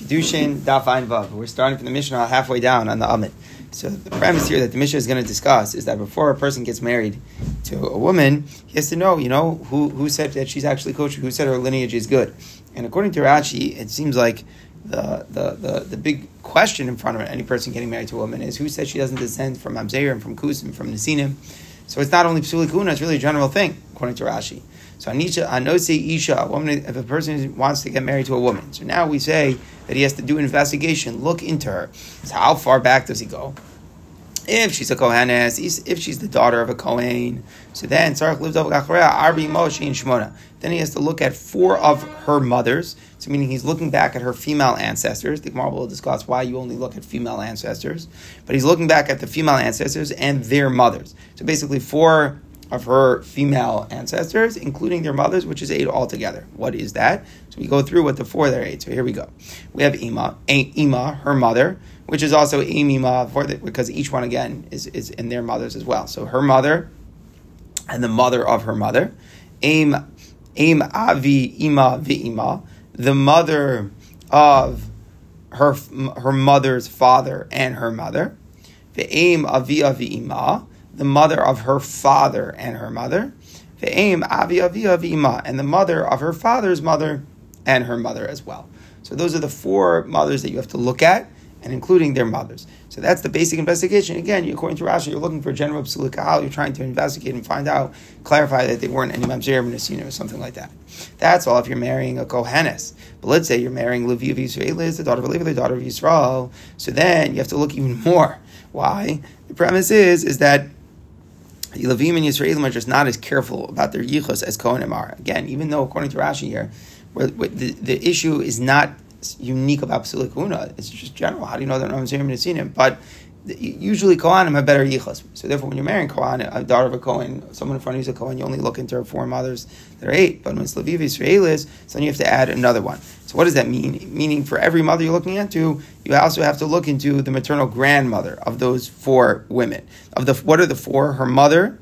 Kedushin Vav. We're starting from the Mishnah halfway down on the Amid. So the premise here that the Mishnah is going to discuss is that before a person gets married to a woman, he has to know, you know, who, who said that she's actually kosher, who said her lineage is good. And according to Rashi, it seems like the, the, the, the big question in front of any person getting married to a woman is who said she doesn't descend from Amzeir and from Kusim, from Nasinim. So it's not only Psuli Kuna, it's really a general thing, according to Rashi. So Anisha, Anose Isha, a woman, if a person wants to get married to a woman. So now we say that he has to do an investigation, look into her. So how far back does he go? If she's a Kohanes, if she's the daughter of a Kohen, so then Tzarech lived over Arbi Moshe and Shmona. Then he has to look at four of her mothers. So meaning he's looking back at her female ancestors. The Gemara will discuss why you only look at female ancestors, but he's looking back at the female ancestors and their mothers. So basically, four of her female ancestors, including their mothers, which is eight altogether. What is that? So we go through what the four that are eight. So here we go. We have Ima, Ima, her mother, which is also Imima, for the, because each one again is, is in their mothers as well. So her mother and the mother of her mother. Aim, Aim Avi Ima Vi'ima, the mother of her her mother's father and her mother. The aim Avi Avi Ima, the mother of her father and her mother, ve'em avi avi avima, and the mother of her father's mother and her mother as well. So those are the four mothers that you have to look at, and including their mothers. So that's the basic investigation. Again, according to Rashi, you're looking for general psulikahal, you're trying to investigate and find out, clarify that they weren't any mamzerim mamzer or something like that. That's all if you're marrying a Kohenes. But let's say you're marrying Levi of Israel, the daughter of Levi, the daughter of Yisrael. So then you have to look even more. Why? The premise is, is that Levim and Yisraelim are just not as careful about their yichus as Kohanim are. Again, even though according to Rashi here, where, where the, the issue is not unique about Psulik it's just general. How do you know that Ramazim and Nesinim? But usually Kohanim have better yichus. So therefore, when you're marrying Kohan, a daughter of a Kohen, someone in front of you is a Kohen, you only look into her four mothers that are eight. But when it's Leviv Israelis, so then you have to add another one. So what does that mean? Meaning for every mother you're looking into, you also have to look into the maternal grandmother of those four women. Of the what are the four? Her mother,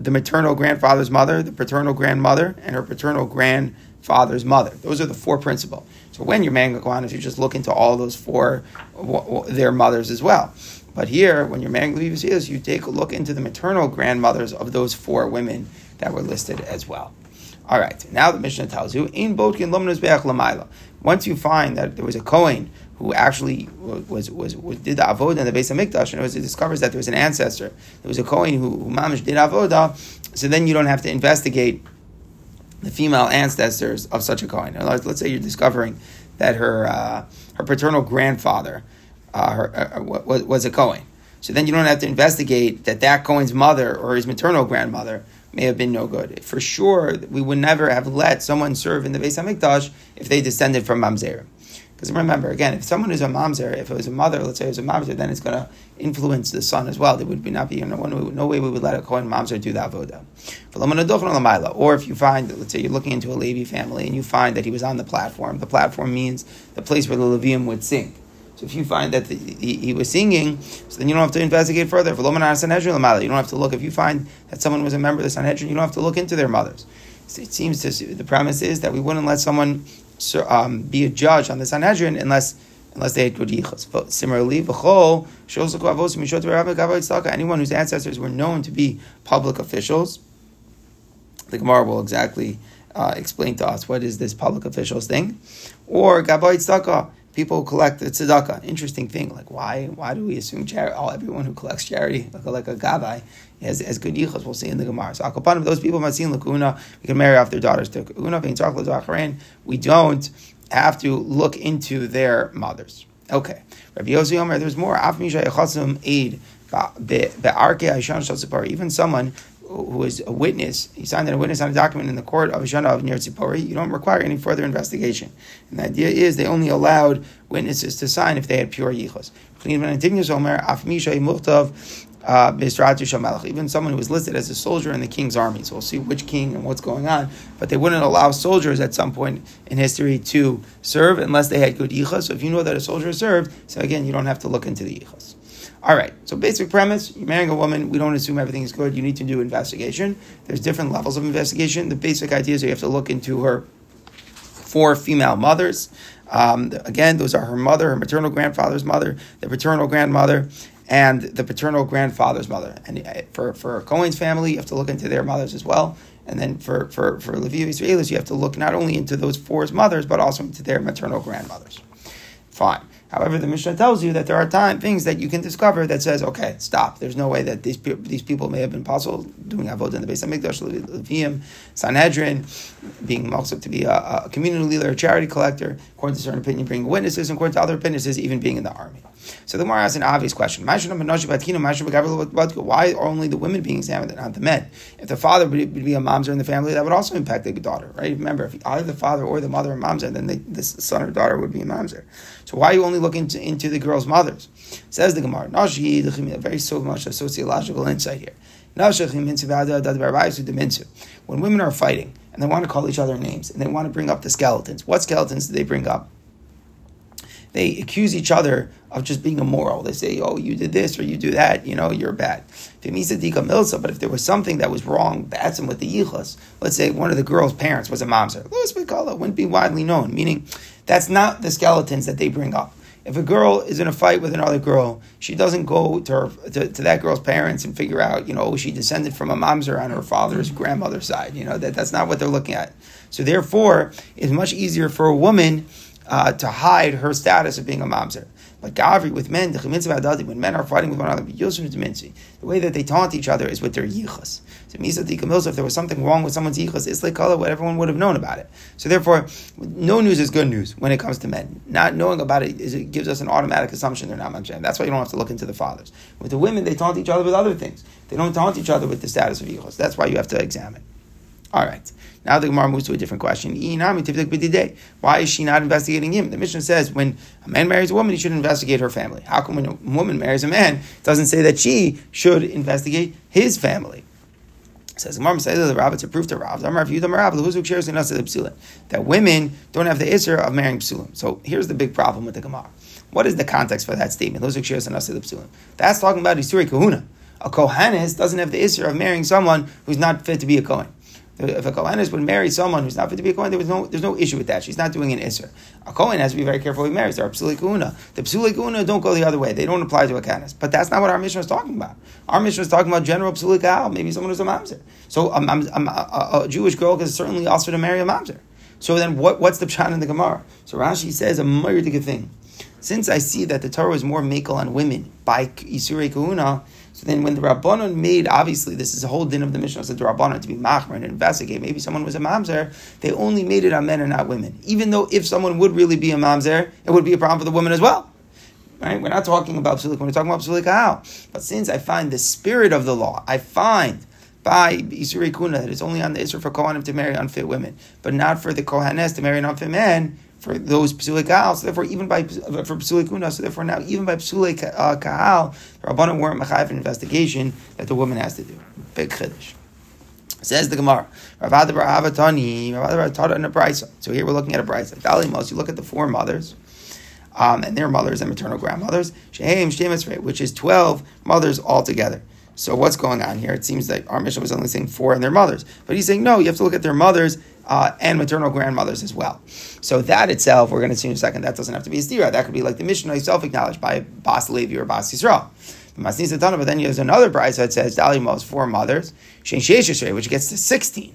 the maternal grandfather's mother, the paternal grandmother, and her paternal grandfather's mother. Those are the four principal. So when you're marrying a Kohanim, you just look into all those four, their mothers as well. But here, when you're marrying Levi you take a look into the maternal grandmothers of those four women that were listed as well. All right, now the Mishnah tells you, in Botkin Lamaila. Once you find that there was a Kohen who actually was, was, was did the avodah in the base of Mikdash, and it, was, it discovers that there was an ancestor, there was a Kohen who, who mamish did avodah, so then you don't have to investigate the female ancestors of such a Kohen. Let's say you're discovering that her uh, her paternal grandfather uh, uh, was, was a Kohen. So then you don't have to investigate that that Kohen's mother or his maternal grandmother may have been no good. For sure, we would never have let someone serve in the Beis Hamikdash if they descended from Mamzer. Because remember, again, if someone is a mamzer, if it was a mother, let's say it was a mamzer, then it's going to influence the son as well. There would be not be no, no way we would let a Kohen mamzer do that avoda. Or if you find, let's say you're looking into a Levi family and you find that he was on the platform. The platform means the place where the Levium would sing. So if you find that the, he, he, was singing, so then you don't have to investigate further. You don't have to look. If you find that someone was a member of the Sanhedrin, you don't have to look into their mothers. So it seems to the premise is that we wouldn't let someone um, be a judge on the Sanhedrin unless unless they had good yichus. Similarly, anyone whose ancestors were known to be public officials, the Gemara will exactly uh, explain to us what is this public officials thing, or gabayit tzedakah people collect the tzedakah. Interesting thing, like why why do we assume charity? Everyone who collects charity, like like a gabbai, has, has good yichus. We'll see in the Gemara. So akapanim, those people masin lakuna, we can marry off their daughters to una We don't have to look into their mothers. Okay, Rabbi Yossi there's more. Even someone who is a witness, he signed a witness on a document in the court of Shana of Ner you don't require any further investigation. And the idea is they only allowed witnesses to sign if they had pure yichus. Uh, Even someone who was listed as a soldier in the king's army. So we'll see which king and what's going on. But they wouldn't allow soldiers at some point in history to serve unless they had good yichus. So if you know that a soldier served, so again, you don't have to look into the yichus. All right. So basic premise: you're marrying a woman. We don't assume everything is good. You need to do investigation. There's different levels of investigation. The basic idea is you have to look into her four female mothers. Um, again, those are her mother, her maternal grandfather's mother, the paternal grandmother, and the paternal grandfather's mother. And uh, for, for Cohen's family, you have to look into their mothers as well. And then for, for, for Levi Israelis, you have to look not only into those four mothers, but also into their maternal grandmothers. Fine. However, the Mishnah tells you that there are time things that you can discover that says, okay, stop. There's no way that these these people may have been possible doing avodah in the base of Mikdash, Levium, Sanhedrin, being also to be a, a community leader, a charity collector, according to certain opinion, bringing witnesses, and according to other opinions, even being in the army. So the Gemara asks an obvious question: Why only the women being examined and not the men? If the father would be a mamzer in the family, that would also impact the daughter, right? Remember, if either the father or the mother are mamzer, then the, the son or daughter would be a mamzer. So why are you only looking into, into the girl's mothers? Says the Gemara. Very so much of sociological insight here. When women are fighting and they want to call each other names and they want to bring up the skeletons, what skeletons do they bring up? they accuse each other of just being immoral. They say, oh, you did this or you do that, you know, you're bad. But if there was something that was wrong, that's with the yichus. Let's say one of the girl's parents was a mamzer. Louis Bikala wouldn't be widely known, meaning that's not the skeletons that they bring up. If a girl is in a fight with another girl, she doesn't go to, her, to, to, that girl's parents and figure out, you know, oh, she descended from a mamzer on her father's grandmother's side. You know, that, that's not what they're looking at. So therefore, it's much easier for a woman uh, to hide her status of being a mamzer. But Gavri with men, the mitzvah when men are fighting with one another, the way that they taunt each other is with their yichas. So if there was something wrong with someone's yichas, it's like what everyone would have known about it. So therefore, no news is good news when it comes to men. Not knowing about it, is, it gives us an automatic assumption they're not mamzer. That's why you don't have to look into the fathers. With the women, they taunt each other with other things. They don't taunt each other with the status of yichas. That's why you have to examine. All right. Now the Gemara moves to a different question. Why is she not investigating him? The Mishnah says when a man marries a woman, he should investigate her family. How come when a woman marries a man, it doesn't say that she should investigate his family? Says Gemara says the rabbis to prove to Rav. Amar view the Rav who shares in us that women don't have the isser of marrying psulim. So here's the big problem with the Gemara. What is the context for that statement? Those shares in us That's talking about Isuri Kahuna. A Kohanis doesn't have the isser of marrying someone who's not fit to be a Kohen. If a Kohenis would marry someone who's not fit to be a Kohen, there was no, there's no issue with that. She's not doing an Isser. A Kohen has to be very careful who he marries. There are Psuli Kuna. The Psuli Kuna don't go the other way. They don't apply to a Kohenis. But that's not what our mission is talking about. Our mission is talking about general Psuli Kahal, maybe someone who's a Mamzer. So a, a, a, Jewish girl is certainly also to marry a Mamzer. So then what, what's the pshat in the Gemara? So Rashi says a murdic thing. Since I see that the Torah is more makel on women by Isurei Kahuna, so then, when the Rabbanon made, obviously, this is a whole din of the Mishnah, said the Rabbanon to be machmer and investigate. Maybe someone was a mamzer. They only made it on men and not women. Even though if someone would really be a mamzer, it would be a problem for the woman as well. Right? We're not talking about psulik. We're talking about psulik how. But since I find the spirit of the law, I find by Isurei Kuna that it's only on the Isra for Kohanim to marry unfit women, but not for the Kohanes to marry an unfit man for those psulei kahal. So therefore, even by for psulei kuna, so therefore now even by psulei uh, kahal, the rabbanim weren't mechayiv an investigation that the woman has to do. Big chiddush. Says the Gemara, Rav Bar Avatani, Rav taught in a brisa. So here we're looking at a brisa. Dalimos, you look at the four mothers, um, and their mothers and maternal grandmothers, Shehem Shemisrei, which is twelve mothers altogether. So what's going on here? It seems that our mission was only saying four and their mothers, but he's saying no. You have to look at their mothers uh, and maternal grandmothers as well. So that itself, we're going to see in a second, that doesn't have to be a stira. That could be like the Mishnah itself acknowledged by Bas Levi or Bas Yisrael. But then there's another bride that says Dalimos four mothers, which gets to sixteen.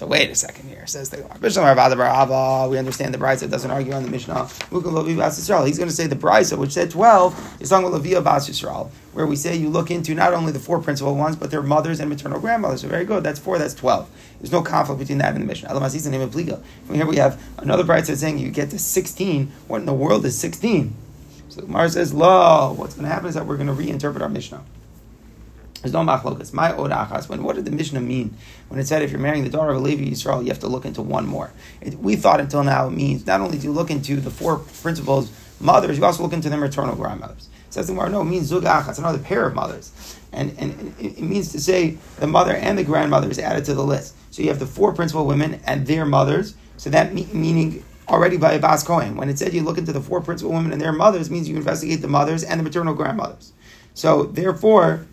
So wait a second here. Says the We understand the Brisa doesn't argue on the Mishnah. He's going to say the Brisa, which said twelve, is talking about Leviah Bas Yisrael, where we say you look into not only the four principal ones, but their mothers and maternal grandmothers. So very good. That's four. That's twelve. There's no conflict between that and the Mishnah. Otherwise, he's the name of Pliga. From here we have another Brisa saying you get to sixteen. What in the world is sixteen? So Mar says, "Lo, what's going to happen is that we're going to reinterpret our Mishnah." There's no machlokas. My od achas. When what did the Mishnah mean when it said if you're marrying the daughter of a Levi Yisrael, you have to look into one more? It, we thought until now it means not only do you look into the four principals mothers, you also look into their maternal grandmothers. It says the Gemara, no, it means zug achas, another pair of mothers, and and it, it means to say the mother and the grandmother is added to the list. So you have the four principal women and their mothers. So that me- meaning already by Bas Cohen. When it said you look into the four principal women and their mothers, means you investigate the mothers and the maternal grandmothers. So therefore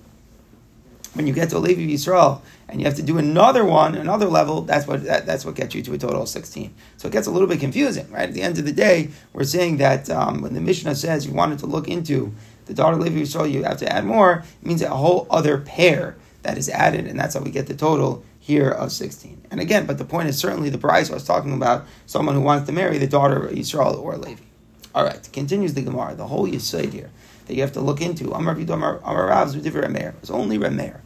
When you get to a Levi Yisrael and you have to do another one, another level, that's what that, that's what gets you to a total of 16. So it gets a little bit confusing, right? At the end of the day, we're saying that um, when the Mishnah says you wanted to look into the daughter Levi Yisrael, you have to add more, it means a whole other pair that is added, and that's how we get the total here of 16. And again, but the point is certainly the bride was talking about someone who wants to marry the daughter of Yisrael or Levi. All right, continues the Gemara, the whole Yisrael here that you have to look into. It's only Remeir.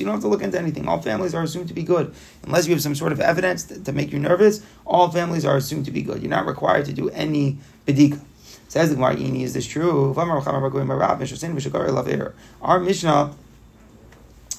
You don't have to look into anything. All families are assumed to be good. Unless you have some sort of evidence to make you nervous, all families are assumed to be good. You're not required to do any bedika. Says the Gemara, is this true? Our Mishnah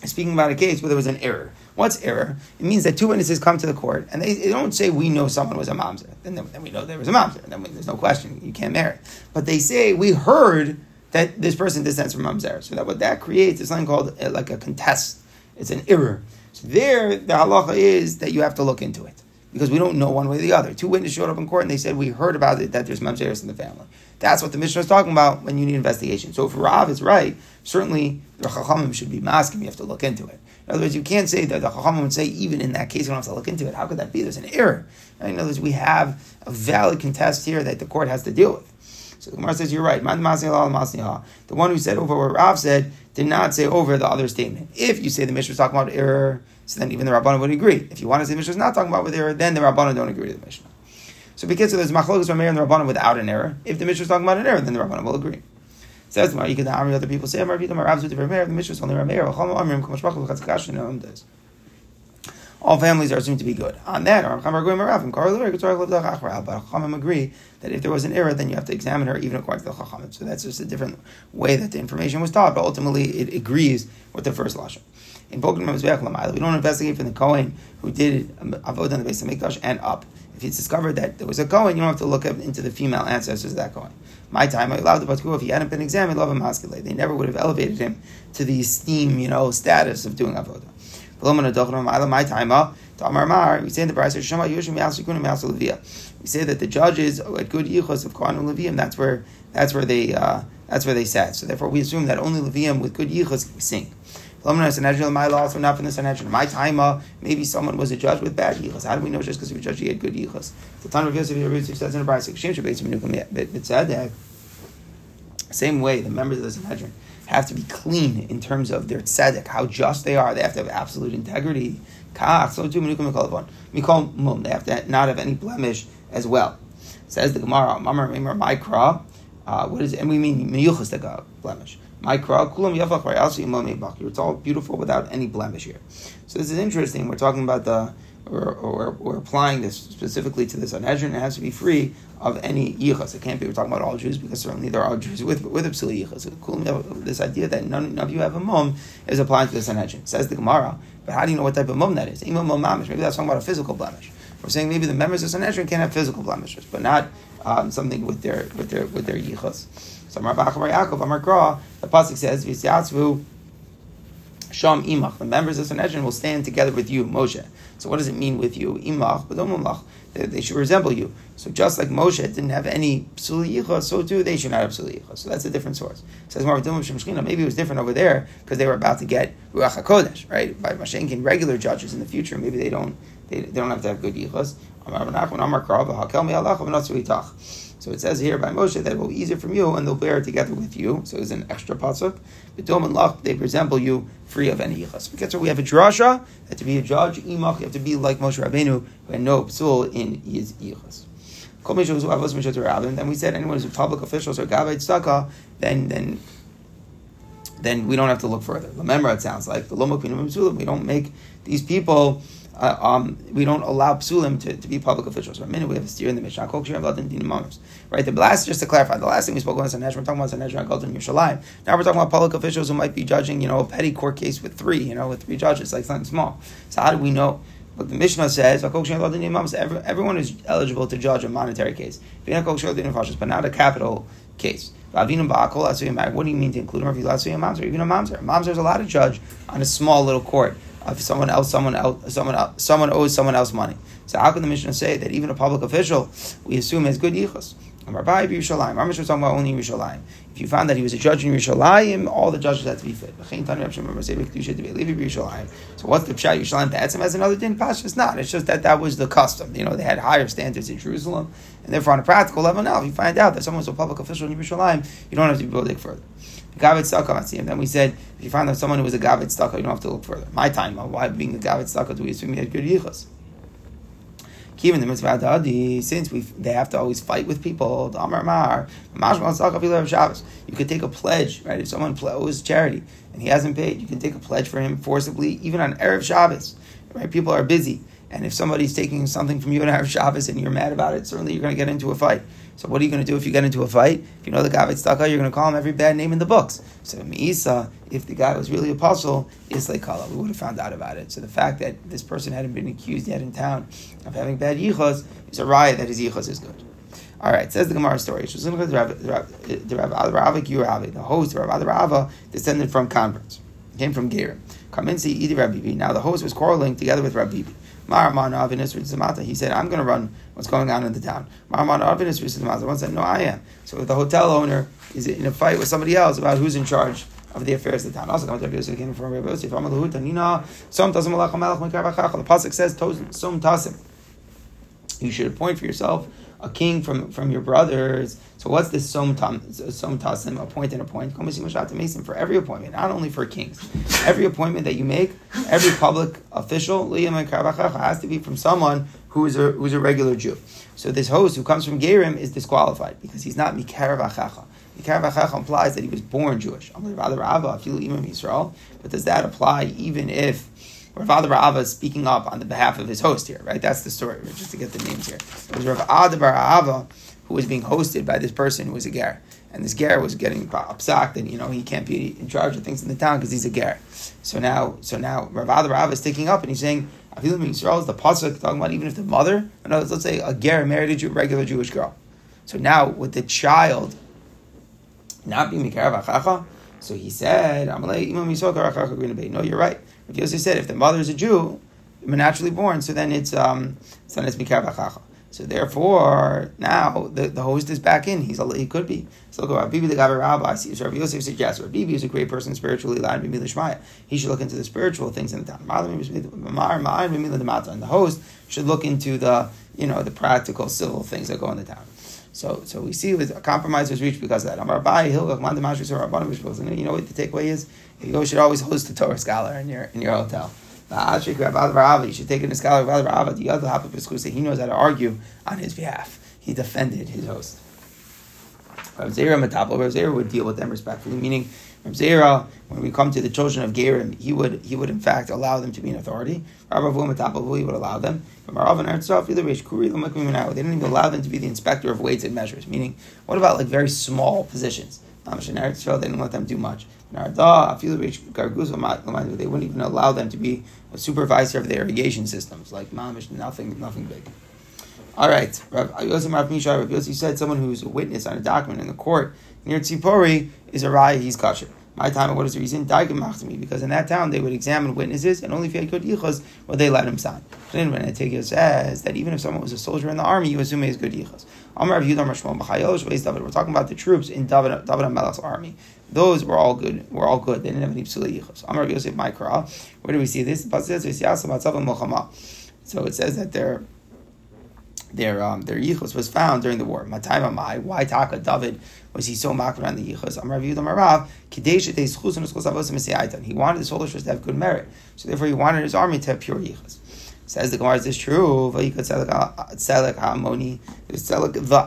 is speaking about a case where there was an error. What's error? It means that two witnesses come to the court and they, they don't say we know someone was a mamzer. Then, then we know there was a mamzer. Then we, there's no question you can't marry. But they say we heard that this person descends from mamzer. So that what that creates is something called uh, like a contest. It's an error. So there, the halacha is that you have to look into it because we don't know one way or the other. Two witnesses showed up in court and they said we heard about it that there's mamzeres in the family. That's what the Mishnah is talking about when you need investigation. So if Rav is right, certainly the Chachamim should be masking. You have to look into it. In other words, you can't say that the Chachamim would say, even in that case, you don't have to look into it. How could that be? There's an error. In other words, we have a valid contest here that the court has to deal with. So the Gemara says, you're right. The one who said over what Rav said did not say over the other statement. If you say the Mishnah is talking about error, so then even the Rabbanah would agree. If you want to say the Mishnah is not talking about with error, then the Rabbanah don't agree to the Mishnah. So because there's machlokas Rameir and the Rabbanah without an error, if the Mishnah is talking about an error, then the Rabbanah will agree. Says the you can army other people say Amar Vidam Rabs with Rameir, the Mishnah is only Rameir. All families are assumed to be good. On that, Chachamim agree that if there was an error, then you have to examine her even according to the Chachamim. So that's just a different way that the information was taught, but ultimately it agrees with the first lashon. In Bogan we don't investigate from the Kohen who did avodah on the base of Mikdash and up if it's discovered that there was a Kohen, you don't have to look into the female ancestors of that Kohen. My time, I allowed the Batku, if he hadn't been examined, love him. They never would have elevated him to the esteem, you know, status of doing Avodah. We say in the Brisa. We say that the judges at good yichus of Kohen and Levium, that's where that's where they uh, that's where they sat. So therefore, we assume that only Levium with good yichus sing. My also not from the Sanhedrin. My time, maybe someone was a judge with bad yichus. How do we know just because he was a judge he had good yichus? The time of Yosef Yerusif says in Shabbat Tzedek. Same way, the members of the Sanhedrin have to be clean in terms of their tzedek, how just they are. They have to have absolute integrity. So. They have to not have any blemish as well. Says the Gemara, Mamar Mimar Mikra. Uh, what is it? And we mean miyuchas the blemish. It's all beautiful without any blemish here. So this is interesting. We're talking about the, or, or we're applying this specifically to this Sanhedrin. It has to be free of any yichas. It can't be we're talking about all Jews because certainly there are Jews with with psili yichas. This idea that none, of you have a mum is applying to the Sanhedrin. Says the Gemara. But how do you know what type of mum that is? Imam mamish. Maybe that's talking about a physical blemish. We're saying maybe the members of Sanhedrin can have physical blemishes, but not um, something with their with their with their yichas. So Amar Bachar Yaakov, Amar Kra, the pasuk says, "V'syatzvu sham imach." The members of Sanhedrin will stand together with you, Moshe. So what does it mean with you, imach? But they, they should resemble you. So just like Moshe didn't have any psuliyicha, so too they should not have psuliyicha. So that's a different source. Says maybe it was different over there because they were about to get ruach hakodesh, right? By mashenkin regular judges in the future, maybe they don't they, they don't have to have good yichas. So it says here by Moshe that it will be easier from you and they'll bear it together with you. So it's an extra pasuk. B'dom and lach, they resemble you free of any yichas. So we have a drasha that to be a judge, imach, you have to be like Moshe Rabbeinu who had no psul in his yichas. Then we said anyone who's a public officials or gavay tzaka, then then then we don't have to look further. Remember, it sounds like the we don't make these people uh, um, we don't allow psulim to, to be public officials. A minute, we have a steer in the Mishnah. Right? The last, just to clarify, the last thing we spoke about is Sanhedrin, we're talking about Sanhedrin Galton Yerushalayim. Now we're talking about public officials who might be judging, you know, a petty court case with three, you know, with three judges, like something small. So how do we know? But the Mishnah says, everyone is eligible to judge a monetary case, but not a capital case. What do you mean to include them? Even a mamzer. A mamzer is allowed to judge on a small little court if someone else, someone else, someone else, someone owes someone else money. So how can the Mishnah say that even a public official we assume has good yichus? Bai Yerushalayim. Ramesh was talking about only Yerushalayim. If you found that he was a judge in Yerushalayim, all the judges had to be fit. So what's the pshat Yerushalayim Ba'atzim as another din? Pasha it's not. It's just that that was the custom. You know, they had higher standards in Jerusalem, and therefore on a practical level now, if you find out that someone's a public official in Yerushalayim, you don't have to go dig further. Gavet Staka Then we said, if you find out someone who was a Gavet Staka, you don't have to look further. My time, uh, why being a Gavet Staka do we assume he had good yichus? Even the mitzvah since we they have to always fight with people. You could take a pledge, right? If someone owes charity and he hasn't paid, you can take a pledge for him forcibly, even on erev Shabbos. Right? People are busy, and if somebody's taking something from you on erev Shabbos and you're mad about it, certainly you're going to get into a fight. So what are you going to do if you get into a fight? If you know the guy Staka, you're going to call him every bad name in the books. So Meisa, if the guy was really a apostle, is like Kala. We would have found out about it. So the fact that this person hadn't been accused yet in town of having bad yichos is a riot that his yichos is good. All right, says the Gemara story. The Rav the host, Rav Adarava, descended from converts, came from Gerim. Kaminsi Idi Rabbi Now the host was quarreling together with Rabbi he said, I'm going to run what's going on in the town. One said, No, I am. So the hotel owner is in a fight with somebody else about who's in charge of the affairs of the town. Also, the came from Rabbi Yosef. The pasuk says, "Som tasim." You should appoint for yourself a king from, from your brothers. So what's this som, tam, som tasim, appoint and appoint? Mason for every appointment, not only for kings. Every appointment that you make, every public official, has to be from someone who is a, who's a regular Jew. So this host who comes from Gerim is disqualified because he's not Mikarav Achacha. Mikarav Achacha implies that he was born Jewish. But does that apply even if Rav Adabar Ava is speaking up on the behalf of his host here, right? That's the story, just to get the names here. It was Rav Ava who was being hosted by this person who was a ger. And this ger was getting upset that, you know, he can't be in charge of things in the town because he's a ger. So now, so now Rav Ava is taking up and he's saying, Afilim Yisrael is the pasuk talking about even if the mother, other let's say a ger married a Jew, regular Jewish girl. So now with the child not being Mikarav so he said, No, you're right. Rav Yosef said if the mother is a Jew, naturally born, so then it's um, so then mikar So therefore, now the, the host is back in. He's he could be. So look at Bibi the Gabi Rabbi. So Rav Yosef suggests Rav Bibi is a great person spiritually. He should look into the spiritual things in the town. And the host should look into the you know the practical civil things that go in the town. So, so we see a compromise was reached because of that. You know what the takeaway is? You should always host a Torah scholar in your in your hotel. You should take in a scholar of The other half he knows how to argue on his behalf. He defended his host. Rav Zera Matapel, Rav Zera would deal with them respectfully, meaning Rav Zera, when we come to the children of Gerim, he would he would in fact allow them to be an authority. Rav Avu Matapel, he would allow them. From Rav and Eretzof, either they didn't even allow them to be the inspector of weights and measures. Meaning, what about like very small positions? And they didn't let them do much. They wouldn't even allow them to be a supervisor of the irrigation systems, like Mamish, nothing, nothing big. All right, Rav Yosef Rav Misha, Rav Yosef said someone who's a witness on a document in the court near Tzipori is a raya, he's kosher. My time, what is the reason? Because in that town they would examine witnesses, and only if he had good yichus would they let him sign. Then when Antigonus says that even if someone was a soldier in the army, you assume he has good yichus. We're talking about the troops in David, David Melech's army. Those were all good. Were all good. They didn't have any psula yichus. Amar Yosef Maikra. Where do we see this? So it says that their their um, their yichus was found during the war. Matay Mamai. Why Taka David was he so mocked on the yichus? I'm Amar Yudam Arav. He wanted his soldiers to have good merit, so therefore he wanted his army to have pure yichus. Says the Gemara, is this true? Selek Amoni. The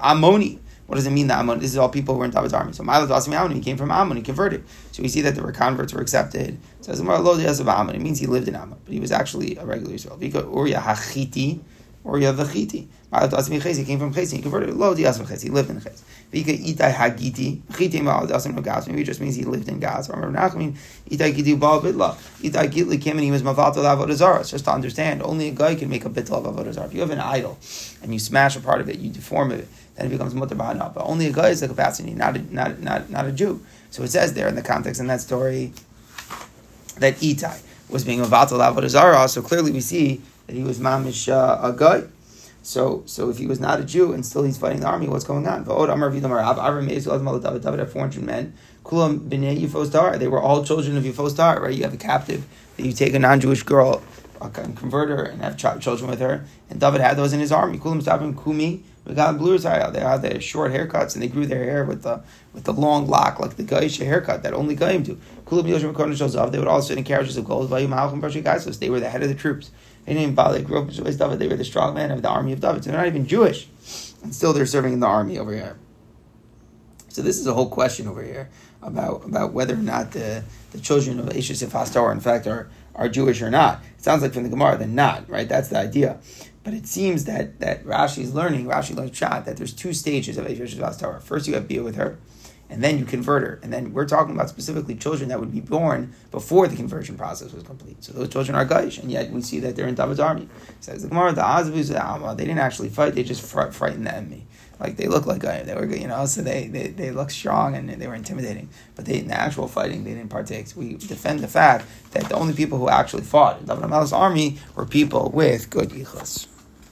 Amoni. What does it mean the Ammon? This is all people who were in David's army. So Milo Dasim Ammon, he came from Ammon, he converted. So we see that there were converts were accepted. Ammon. It means he lived in Ammon, but he was actually a regular Israel. Uriah Hachiti, Uriah Vachiti. Milo Dasim Ches, he came from Ches, he converted. Lo Dias Ches, he lived in Ches. Vika Itai Hagiti, Chiti Milo Dasim Gas. Maybe it just means he lived in Gaz. Remember Nachmin, Itai Giti Baal Bidla. Itai Gitli came and he was Mavatal Avodah Just to understand, only a guy can make a bitl of Avodah If you have an idol and you smash a part of it, you deform it then it becomes mutter ba'ana. But only a guy is a capacity, not a, not, not, not a Jew. So it says there in the context in that story that Itai was being a vatal avodah zara. So clearly we see that he was mamish uh, a guy. So, so if he was not a Jew and still he's fighting the army, what's going on? David had 400 men. They were all children of Yifos Dar, right? You have a captive that you take a non-Jewish girl, and convert her, and have children with her. And David had those in his army. Kulam Kumi. We got blue They had their short haircuts and they grew their hair with the with the long lock, like the Gaisha haircut that only Gaim do. They would all sit in carriages of gold. They were the head of the troops. They didn't even bother. They up David. They were the strong men of the army of David. So they're not even Jewish, and still they're serving in the army over here. So this is a whole question over here about about whether or not the, the children of Ishus if Hastar in fact are are Jewish or not. It sounds like from the Gemara they're not, right? That's the idea. But it seems that that Rashi is learning, Rashi learns shot that there's two stages of Ishus Hastar. First you have Bia with her, and then you convert her. And then we're talking about specifically children that would be born before the conversion process was complete. So those children are Gaish, and yet we see that they're in David's army. Says the Gemara, the Azvus, the Alma, they didn't actually fight, they just frightened the enemy. Like they look like Gaish, they were, you know, so they, they, they look strong and they were intimidating. But they, in the actual fighting, they didn't partake. So we defend the fact that the only people who actually fought in David Amal's army were people with good yichus.